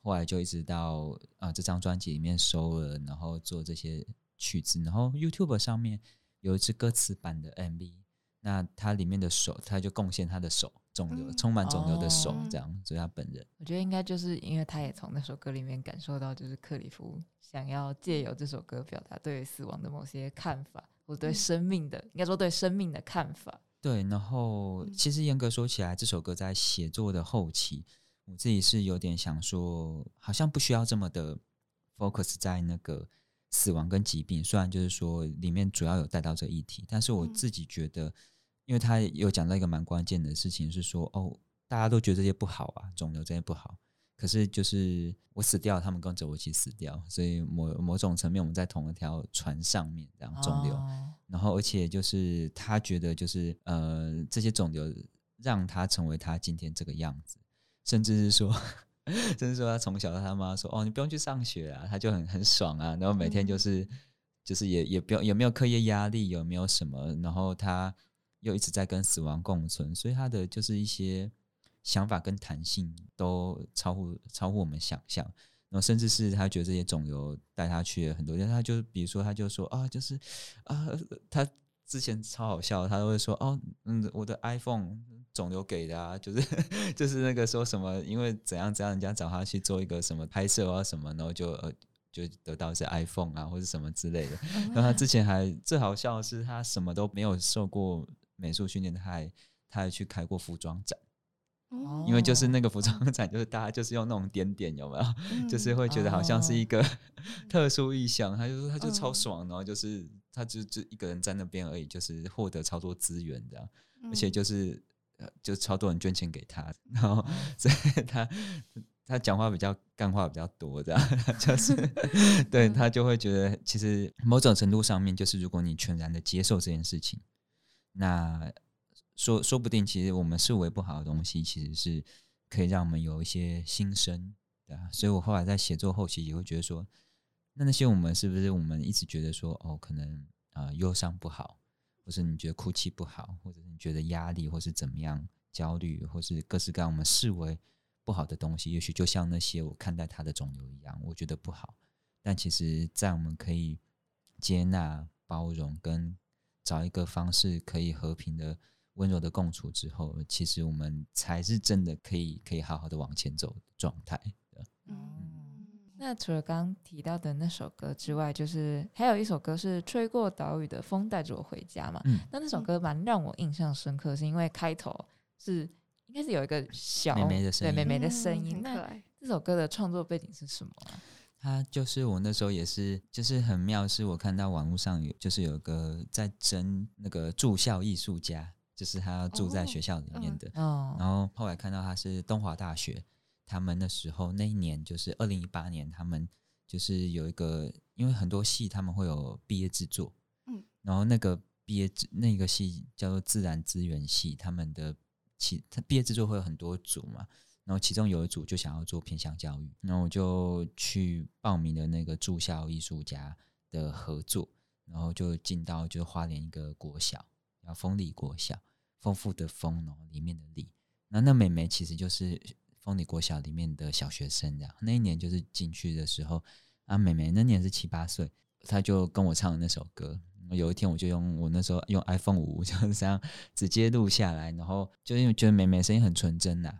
后来就一直到啊这张专辑里面收了，然后做这些曲子。然后 YouTube 上面有一支歌词版的 MV，那他里面的手，他就贡献他的手。肿瘤充满肿瘤的手，这样，所以他本人，我觉得应该就是因为他也从那首歌里面感受到，就是克里夫想要借由这首歌表达对死亡的某些看法，或对生命的，应该说对生命的看法。对，然后其实严格说起来，这首歌在写作的后期，我自己是有点想说，好像不需要这么的 focus 在那个死亡跟疾病，虽然就是说里面主要有带到这议题，但是我自己觉得。因为他有讲到一个蛮关键的事情，是说哦，大家都觉得这些不好啊，肿瘤这些不好。可是就是我死掉，他们跟着我一起死掉，所以某某种层面，我们在同一条船上面这样肿瘤。然后而且就是他觉得就是呃，这些肿瘤让他成为他今天这个样子，甚至是说，甚至说他从小他妈说哦，你不用去上学啊，他就很很爽啊，然后每天就是就是也也不用有没有课业压力，有没有什么，然后他。又一直在跟死亡共存，所以他的就是一些想法跟弹性都超乎超乎我们想象，然后甚至是他觉得这些肿瘤带他去了很多地方，他就比如说他就说啊，就是啊，他之前超好笑，他都会说哦，嗯，我的 iPhone 肿瘤给的啊，就是 就是那个说什么，因为怎样怎样，人家找他去做一个什么拍摄啊什么，然后就呃就得到是 iPhone 啊或者什么之类的，然后他之前还最好笑的是他什么都没有受过。美术训练，他还他还去开过服装展，因为就是那个服装展，就是大家就是用那种点点，有没有？就是会觉得好像是一个 特殊意象，他就说他就超爽，然后就是他就就一个人在那边而已，就是获得超多资源这样，而且就是呃，就超多人捐钱给他，然后 所以他他讲话比较干话比较多，这样 就是对他就会觉得，其实某种程度上面，就是如果你全然的接受这件事情。那说说不定，其实我们视为不好的东西，其实是可以让我们有一些新生，对啊。所以我后来在写作后期也会觉得说，那那些我们是不是我们一直觉得说，哦，可能啊忧伤不好，或是你觉得哭泣不好，或者是你觉得压力，或是怎么样焦虑，或是各式各样我们视为不好的东西，也许就像那些我看待他的肿瘤一样，我觉得不好。但其实，在我们可以接纳包容，跟找一个方式可以和平的、温柔的共处之后，其实我们才是真的可以可以好好的往前走的状态。嗯，那除了刚刚提到的那首歌之外，就是还有一首歌是《吹过岛屿的风带着我回家》嘛。嗯，那那首歌蛮让我印象深刻，是因为开头是应该是有一个小妹妹的声音，对妹妹的声音。那这首歌的创作背景是什么？他就是我那时候也是，就是很妙，是我看到网络上有，就是有个在争那个住校艺术家，就是他住在学校里面的。哦。然后后来看到他是东华大学，他们那时候那一年就是二零一八年，他们就是有一个，因为很多系他们会有毕业制作，嗯。然后那个毕业制那个系叫做自然资源系，他们的其他毕业制作会有很多组嘛。然后其中有一组就想要做偏向教育，然后我就去报名的那个住校艺术家的合作，然后就进到就花莲一个国小，叫丰里国小，丰富的丰哦里面的里，那那美眉其实就是丰里国小里面的小学生这样。那一年就是进去的时候，啊美眉那年是七八岁，她就跟我唱了那首歌。有一天我就用我那时候用 iPhone 五 就是这样直接录下来，然后就因为觉得美眉声音很纯真呐。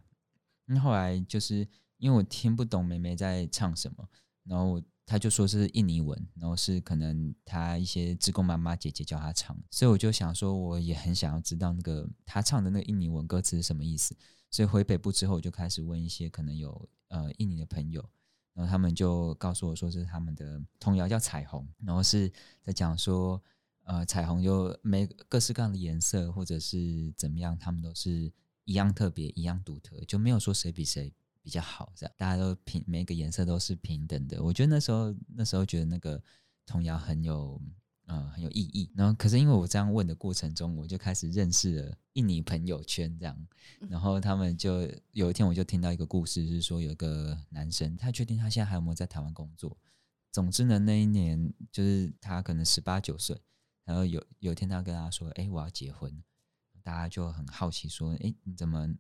那后来就是因为我听不懂妹妹在唱什么，然后我他就说是印尼文，然后是可能他一些职工妈妈姐姐教他唱，所以我就想说我也很想要知道那个他唱的那个印尼文歌词是什么意思。所以回北部之后，我就开始问一些可能有呃印尼的朋友，然后他们就告诉我说是他们的童谣叫彩虹，然后是在讲说呃彩虹就每各式各样的颜色或者是怎么样，他们都是。一样特别，一样独特，就没有说谁比谁比较好，这样大家都平，每个颜色都是平等的。我觉得那时候，那时候觉得那个童谣很有，嗯，很有意义。然后，可是因为我这样问的过程中，我就开始认识了印尼朋友圈，这样。然后他们就有一天，我就听到一个故事，是说有一个男生，他确定他现在还有没有在台湾工作。总之呢，那一年就是他可能十八九岁，然后有有一天他跟他说：“哎，我要结婚。”大家就很好奇，说：“哎，你怎么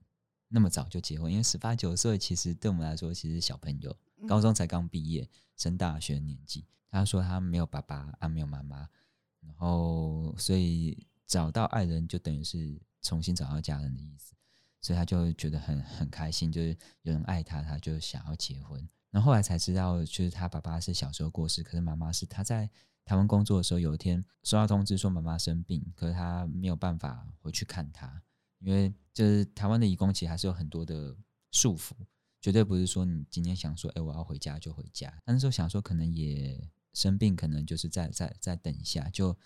那么早就结婚？因为十八九岁其实对我们来说，其实小朋友，高中才刚毕业，升大学的年纪。”他说：“他没有爸爸，啊，没有妈妈，然后所以找到爱人就等于是重新找到家人的意思，所以他就觉得很很开心，就是有人爱他，他就想要结婚。然后后来才知道，就是他爸爸是小时候过世，可是妈妈是他在。”台湾工作的时候，有一天收到通知说妈妈生病，可是他没有办法回去看她，因为就是台湾的义工其实还是有很多的束缚，绝对不是说你今天想说，哎，我要回家就回家。那时候想说，可能也生病，可能就是再再再等一下，就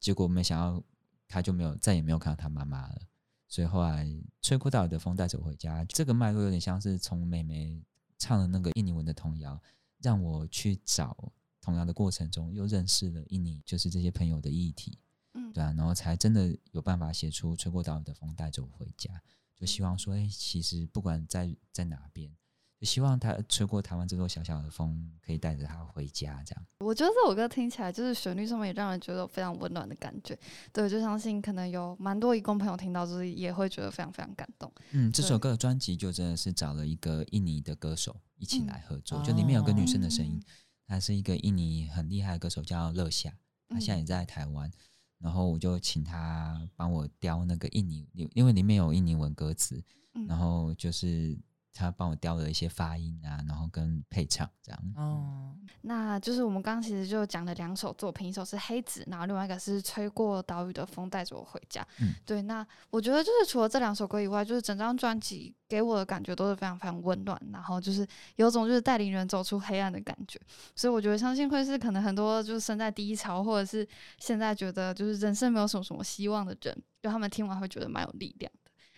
结果没想到他就没有再也没有看到他妈妈了。所以后来吹过岛的风带走回家，这个脉络有点像是从妹妹唱的那个印尼文的童谣，让我去找。童谣的过程中，又认识了印尼，就是这些朋友的议题，嗯，对啊，然后才真的有办法写出《吹过岛屿的风带着我回家》，就希望说，哎，其实不管在在哪边，就希望他吹过台湾这座小小的风，可以带着他回家。这样，我觉得这首歌听起来就是旋律上面也让人觉得非常温暖的感觉。对，就相信可能有蛮多义工朋友听到，就是也会觉得非常非常感动。嗯，这首歌的专辑就真的是找了一个印尼的歌手一起来合作，就里面有个女生的声音。她是一个印尼很厉害的歌手，叫乐夏，她现在也在台湾。然后我就请他帮我雕那个印尼，因为里面有印尼文歌词，然后就是。他帮我雕了一些发音啊，然后跟配唱这样。哦，那就是我们刚刚其实就讲了两首作品，一首是黑子，然后另外一个是吹过岛屿的风带着我回家。嗯，对。那我觉得就是除了这两首歌以外，就是整张专辑给我的感觉都是非常非常温暖，然后就是有种就是带领人走出黑暗的感觉。所以我觉得相信会是可能很多就是身在低潮，或者是现在觉得就是人生没有什么什么希望的人，就他们听完会觉得蛮有力量。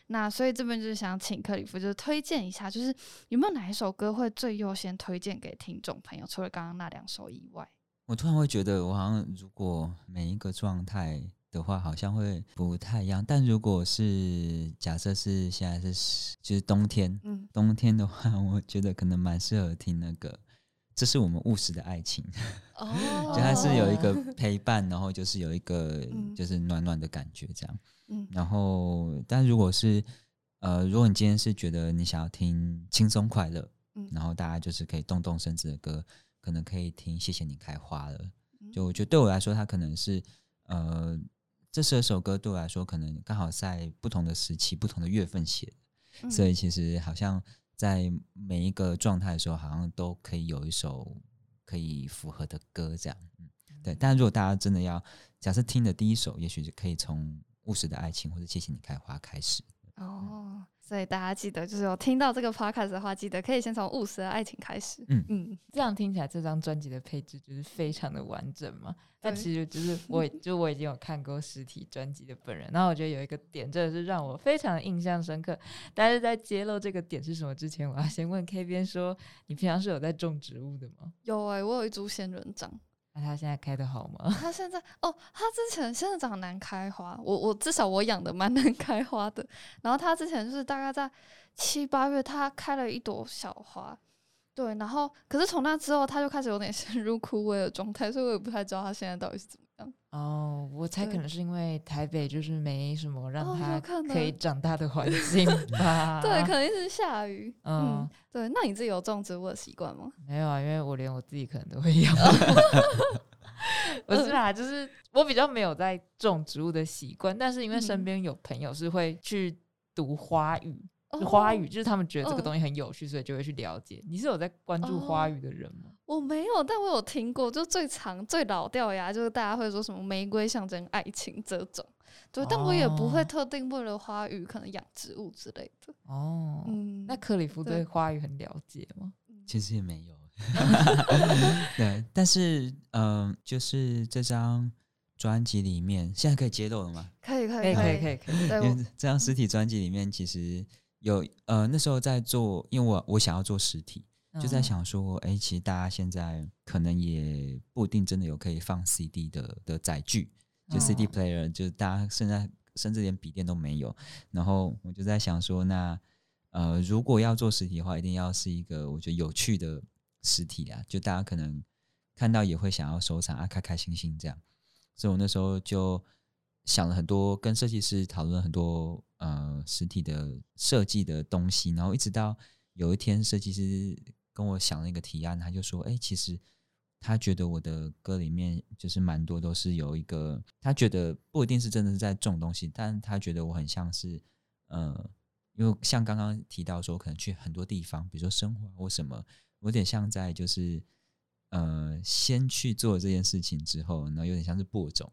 那所以这边就是想请克里夫，就是推荐一下，就是有没有哪一首歌会最优先推荐给听众朋友？除了刚刚那两首以外，我突然会觉得，我好像如果每一个状态的话，好像会不太一样。但如果是假设是现在是就是冬天，嗯，冬天的话，我觉得可能蛮适合听那个。这是我们务实的爱情，哦，就它是有一个陪伴，然后就是有一个就是暖暖的感觉这样，嗯，然后但如果是呃，如果你今天是觉得你想要听轻松快乐，嗯，然后大家就是可以动动身子的歌，可能可以听谢谢你开花了，就我觉得对我来说，它可能是呃，这十二首歌对我来说，可能刚好在不同的时期、不同的月份写，所以其实好像在每一个状态的时候，好像都可以有一首可以符合的歌这样。嗯，对。但如果大家真的要假设听的第一首，也许是可以从务实的爱情或者谢谢你开花开始。哦。所以大家记得，就是有听到这个 podcast 的话，记得可以先从务实的爱情开始。嗯嗯，这样听起来这张专辑的配置就是非常的完整嘛。但其实就是我，就我已经有看过实体专辑的本人，然后我觉得有一个点真的是让我非常的印象深刻。但是在揭露这个点是什么之前，我要先问 K 边说，你平常是有在种植物的吗？有哎，我有一株仙人掌。那他现在开的好吗？他现在哦，他之前现在长难开花，我我至少我养的蛮难开花的。然后他之前就是大概在七八月，他开了一朵小花，对。然后可是从那之后，他就开始有点 陷入枯萎的状态，所以我也不太知道他现在到底是怎么。哦，我猜可能是因为台北就是没什么让它可以长大的环境 吧。对，可能是下雨。嗯，对。那你自己有种植物的习惯吗？没有啊，因为我连我自己可能都会养。不是啦，就是我比较没有在种植物的习惯，但是因为身边有朋友是会去读花语。花语就是他们觉得这个东西很有趣，所以就会去了解。你是有在关注花语的人吗？我没有，但我有听过，就最长、最老掉牙，就是大家会说什么玫瑰象征爱情这种。对，但我也不会特定为了花语可能养植物之类的。哦，嗯，那克里夫对花语很了解吗？其实也没有。对，但是嗯，就是这张专辑里面，现在可以揭露了吗？可以，可以，可以，可以，可以。因为这张实体专辑里面，其实。有呃，那时候在做，因为我我想要做实体，就在想说，哎，其实大家现在可能也不一定真的有可以放 CD 的的载具，就 CD player，就是大家现在甚至连笔电都没有。然后我就在想说，那呃，如果要做实体的话，一定要是一个我觉得有趣的实体啊，就大家可能看到也会想要收藏啊，开开心心这样。所以我那时候就。想了很多，跟设计师讨论很多呃实体的设计的东西，然后一直到有一天，设计师跟我想了一个提案，他就说：“哎，其实他觉得我的歌里面就是蛮多都是有一个，他觉得不一定是真的是在种东西，但他觉得我很像是呃，因为像刚刚提到说，可能去很多地方，比如说生活或什么，有点像在就是呃先去做这件事情之后，然后有点像是播种。”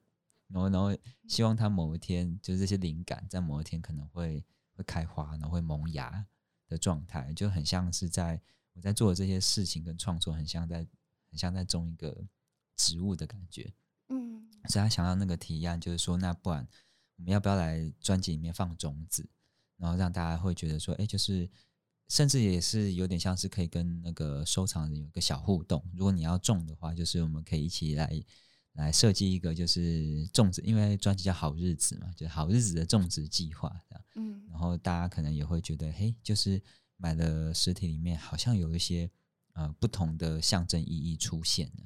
然后，然后希望它某一天，就是这些灵感在某一天可能会会开花，然后会萌芽的状态，就很像是在我在做的这些事情跟创作，很像在很像在种一个植物的感觉。嗯，所以他想到那个提案，就是说，那不然我们要不要来专辑里面放种子，然后让大家会觉得说，哎，就是甚至也是有点像是可以跟那个收藏人有个小互动。如果你要种的话，就是我们可以一起来。来设计一个就是种植，因为专辑叫好日子嘛，就好日子的种植计划这样。嗯，然后大家可能也会觉得，嘿，就是买了实体里面好像有一些呃不同的象征意义出现了。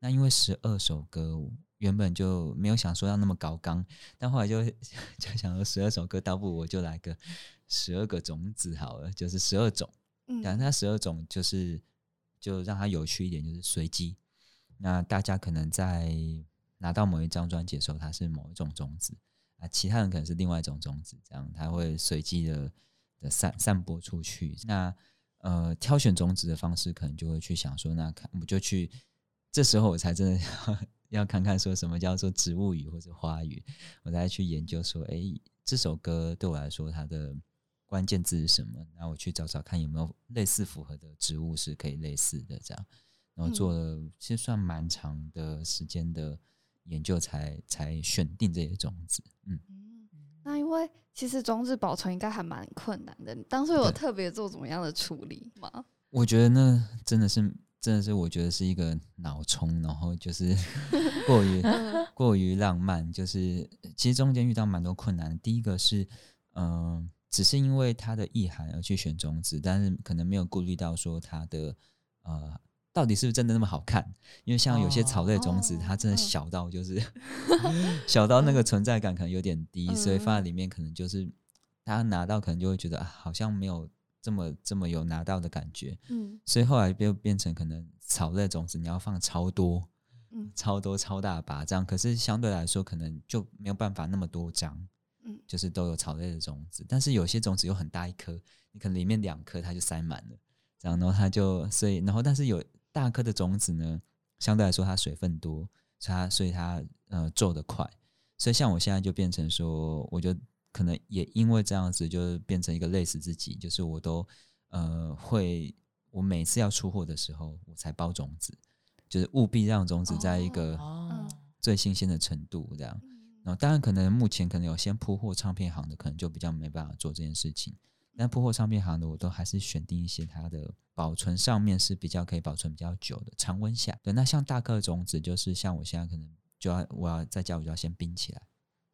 那因为十二首歌原本就没有想说要那么高纲，但后来就 就想说十二首歌倒不如我就来个十二个种子好了，就是十二种。嗯，但它十二种就是就让它有趣一点，就是随机。那大家可能在拿到某一张专辑的时候，它是某一种种子啊，其他人可能是另外一种种子，这样它会随机的的散散播出去。那呃，挑选种子的方式，可能就会去想说，那看我就去，这时候我才真的要 要看看说什么叫做植物语或者花语，我再去研究说，哎，这首歌对我来说它的关键字是什么？那我去找找看有没有类似符合的植物是可以类似的这样。然后做了其实算蛮长的时间的研究，才才选定这些种子。嗯，那因为其实种子保存应该还蛮困难的，当时有特别做怎么样的处理吗？我觉得那真的是真的是我觉得是一个脑充，然后就是 过于过于浪漫，就是其实中间遇到蛮多困难。第一个是嗯，只是因为它的意涵而去选种子，但是可能没有顾虑到说它的呃。到底是不是真的那么好看？因为像有些草类种子，它真的小到就是 小到那个存在感可能有点低，所以放在里面可能就是大家拿到可能就会觉得啊，好像没有这么这么有拿到的感觉。嗯，所以后来就变成可能草类种子你要放超多，嗯，超多超大把这样，可是相对来说可能就没有办法那么多张，嗯，就是都有草类的种子，但是有些种子有很大一颗，你可能里面两颗它就塞满了，这样，然后它就所以，然后但是有大颗的种子呢，相对来说它水分多，它所以它呃皱得快，所以像我现在就变成说，我就可能也因为这样子，就变成一个累死自己，就是我都呃会。我每次要出货的时候，我才包种子，就是务必让种子在一个最新鲜的程度这样。然后当然可能目前可能有先铺货唱片行的，可能就比较没办法做这件事情。但铺货上面行的，我都还是选定一些它的保存上面是比较可以保存比较久的，常温下。对，那像大颗种子，就是像我现在可能就要我要在家，我就要先冰起来，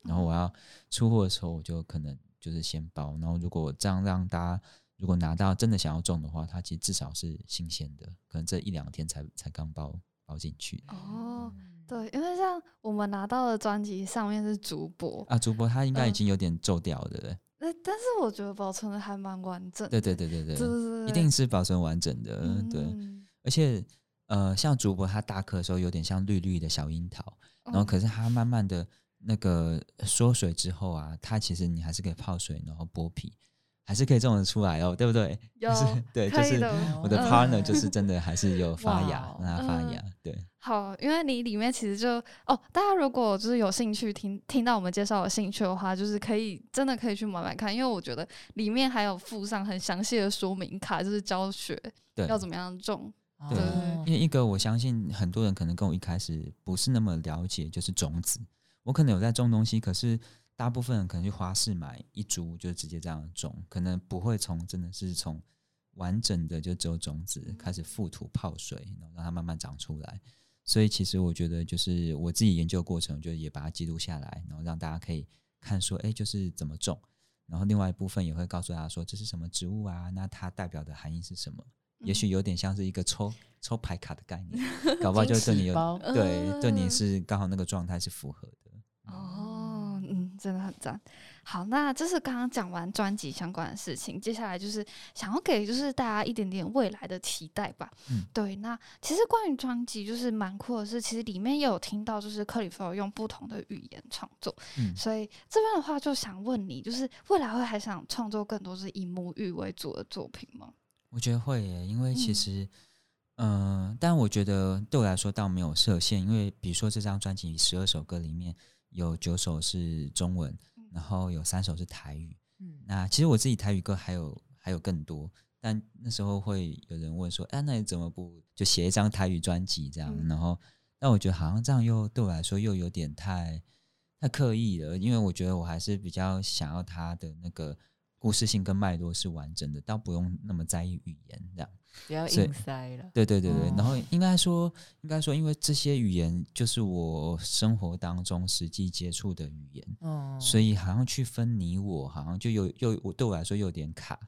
然后我要出货的时候，我就可能就是先包。然后如果这样让大家。如果拿到真的想要种的话，它其实至少是新鲜的，可能这一两天才才刚包包进去。哦，对，因为像我们拿到的专辑上面是竹箔啊，竹箔它应该已经有点皱掉的。那但是我觉得保存的还蛮完整。对对对对对，一定是保存完整的。对，而且呃，像竹柏它大颗的时候有点像绿绿的小樱桃，然后可是它慢慢的那个缩水之后啊，它其实你还是可以泡水，然后剥皮。还是可以种得出来哦，对不对？有，对，就是我的 partner，就是真的还是有发芽，让它发芽。对，好，因为你里面其实就哦，大家如果就是有兴趣听听到我们介绍有兴趣的话，就是可以真的可以去买买看，因为我觉得里面还有附上很详细的说明卡，就是教学要怎么样种。对，因为一个我相信很多人可能跟我一开始不是那么了解，就是种子，我可能有在种东西，可是。大部分人可能去花市买一株，就直接这样种，可能不会从真的是从完整的就只有种子开始覆土泡水，然后让它慢慢长出来。所以其实我觉得，就是我自己研究过程，就也把它记录下来，然后让大家可以看说，哎，就是怎么种。然后另外一部分也会告诉大家说，这是什么植物啊？那它代表的含义是什么？也许有点像是一个抽抽牌卡的概念，搞不好就对你有对对你是刚好那个状态是符合的。真的很赞。好，那这是刚刚讲完专辑相关的事情，接下来就是想要给就是大家一点点未来的期待吧。嗯，对。那其实关于专辑就是蛮酷的是，其实里面也有听到就是克里夫用不同的语言创作。嗯，所以这边的话就想问你，就是未来会还想创作更多是以母语为主的作品吗？我觉得会耶，因为其实，嗯，但我觉得对我来说倒没有设限，因为比如说这张专辑十二首歌里面。有九首是中文，然后有三首是台语。嗯，那其实我自己台语歌还有还有更多，但那时候会有人问说：“哎，那你怎么不就写一张台语专辑这样？”然后，但我觉得好像这样又对我来说又有点太太刻意了，因为我觉得我还是比较想要他的那个故事性跟脉络是完整的，倒不用那么在意语言这样。不要硬塞了。对对对对，然后应该说，应该说，因为这些语言就是我生活当中实际接触的语言，哦，所以好像去分你我，好像就有又我对我来说有点卡，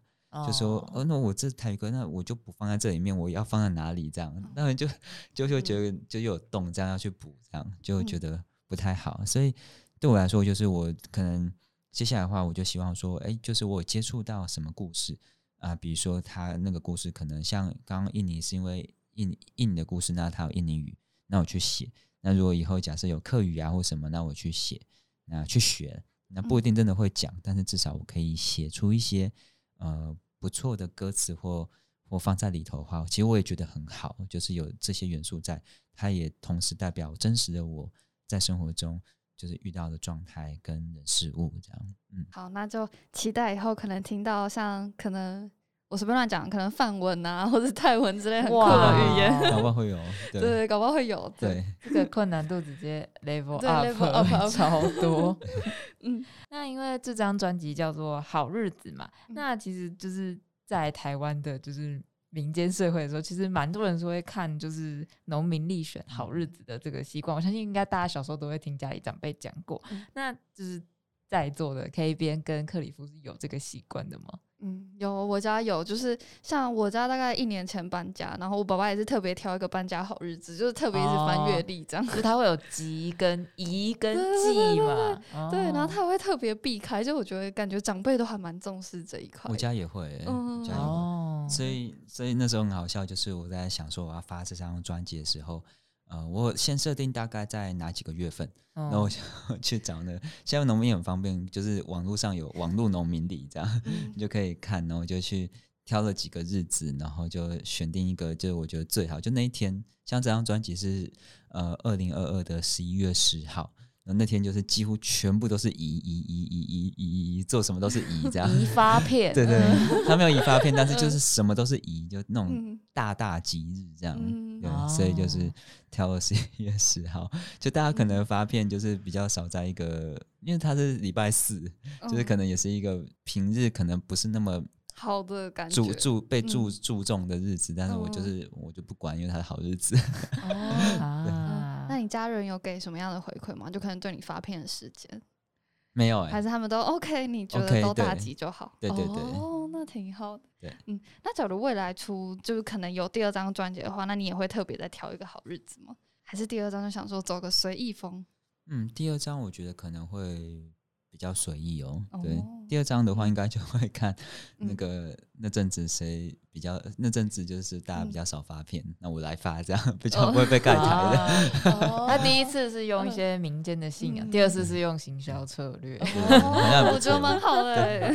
就说，哦，那我这台语歌，那我就不放在这里面，我要放在哪里？这样，那就 就就觉得就有洞，这样要去补，这样就觉得不太好。所以对我来说，就是我可能接下来的话，我就希望说，哎，就是我接触到什么故事。啊，比如说他那个故事，可能像刚刚印尼是因为印印尼的故事，那他有印尼语，那我去写。那如果以后假设有客语啊或什么，那我去写，那去学，那不一定真的会讲，但是至少我可以写出一些呃不错的歌词或或放在里头的话，其实我也觉得很好，就是有这些元素在，它也同时代表真实的我在生活中。就是遇到的状态跟人事物这样，嗯，好，那就期待以后可能听到像可能我随便乱讲，可能梵文啊或者泰文之类很酷的语言，搞不好会有，对，搞不好会有，对，这个困难度直接 level up 超多，嗯，那因为这张专辑叫做《好日子》嘛，那其实就是在台湾的，就是。民间社会的时候，其实蛮多人说会看，就是农民力选好日子的这个习惯。我相信应该大家小时候都会听家里长辈讲过。那就是在座的 K 边跟克里夫是有这个习惯的吗？嗯，有，我家有，就是像我家大概一年前搬家，然后我爸爸也是特别挑一个搬家好日子，就是特别是翻月历这样，就他会有吉跟宜跟忌嘛，对，然后他会特别避开，就我觉得感觉长辈都还蛮重视这一块。我家也会，嗯，家也会，所以所以那时候很好笑，就是我在想说我要发这张专辑的时候，呃，我先设定大概在哪几个月份，然后我就去找那。现在农民很方便，就是网络上有网络农民里这样，你就可以看，然后就去挑了几个日子，然后就选定一个，就是我觉得最好，就那一天。像这张专辑是呃二零二二的十一月十号。那天就是几乎全部都是移移移移移移移，做什么都是移 这样。移发片，对对，他没有移发片，但是就是什么都是移，就那种大大吉日这样。对，所以就是挑了十一月十号，就大家可能发片就是比较少在一个，因为它是礼拜四，就是可能也是一个平日可能不是那么好的感觉，注注被注注重的日子，但是我就是我就不管，因为它是好日子。哦。那你家人有给什么样的回馈吗？就可能对你发片的时间没有，还是他们都 OK？你觉得都大吉就好？对对对，哦，那挺好的。对，嗯，那假如未来出就是可能有第二张专辑的话，那你也会特别再挑一个好日子吗？还是第二张就想说走个随意风？嗯，第二张我觉得可能会。比较随意哦，对。第二章的话，应该就会看那个那阵子谁比较，那阵子就是大家比较少发片，那我来发，这样比较不会被盖台的。他第一次是用一些民间的信仰，第二次是用行销策略，我觉得蛮好的。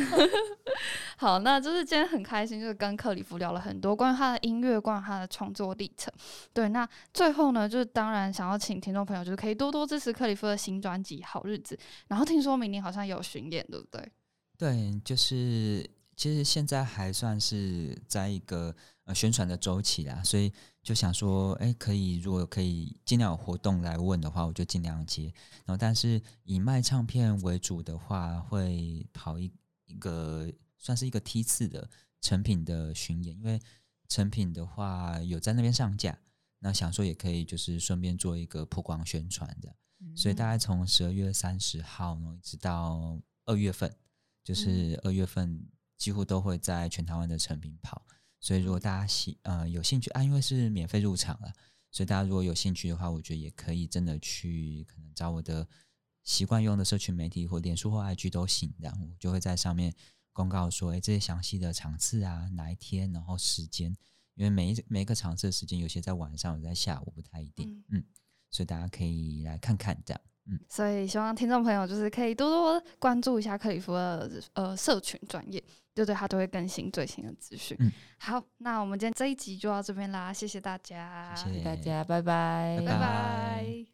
好，那就是今天很开心，就是跟克里夫聊了很多关于他的音乐，关于他的创作历程。对，那最后呢，就是当然想要请听众朋友，就是可以多多支持克里夫的新专辑《好日子》。然后听说明年好像有巡演，对不对？对，就是其实现在还算是在一个呃宣传的周期啦，所以就想说，哎，可以如果可以尽量有活动来问的话，我就尽量接。然后，但是以卖唱片为主的话，会跑一一个。算是一个梯次的成品的巡演，因为成品的话有在那边上架，那想说也可以就是顺便做一个曝光宣传的，所以大概从十二月三十号呢，一直到二月份，就是二月份几乎都会在全台湾的成品跑，所以如果大家喜呃有兴趣啊，因为是免费入场了，所以大家如果有兴趣的话，我觉得也可以真的去可能找我的习惯用的社群媒体或脸书或 IG 都行，然后就会在上面。公告说：“哎，这些详细的场次啊，哪一天，然后时间，因为每一每一个场次的时间，有些在晚上，有在下午，不太一定。嗯，所以大家可以来看看这样。嗯，所以希望听众朋友就是可以多多关注一下克里夫的呃社群专业，就对他都会更新最新的资讯。嗯，好，那我们今天这一集就到这边啦，谢谢大家，谢谢大家，拜拜，拜拜。”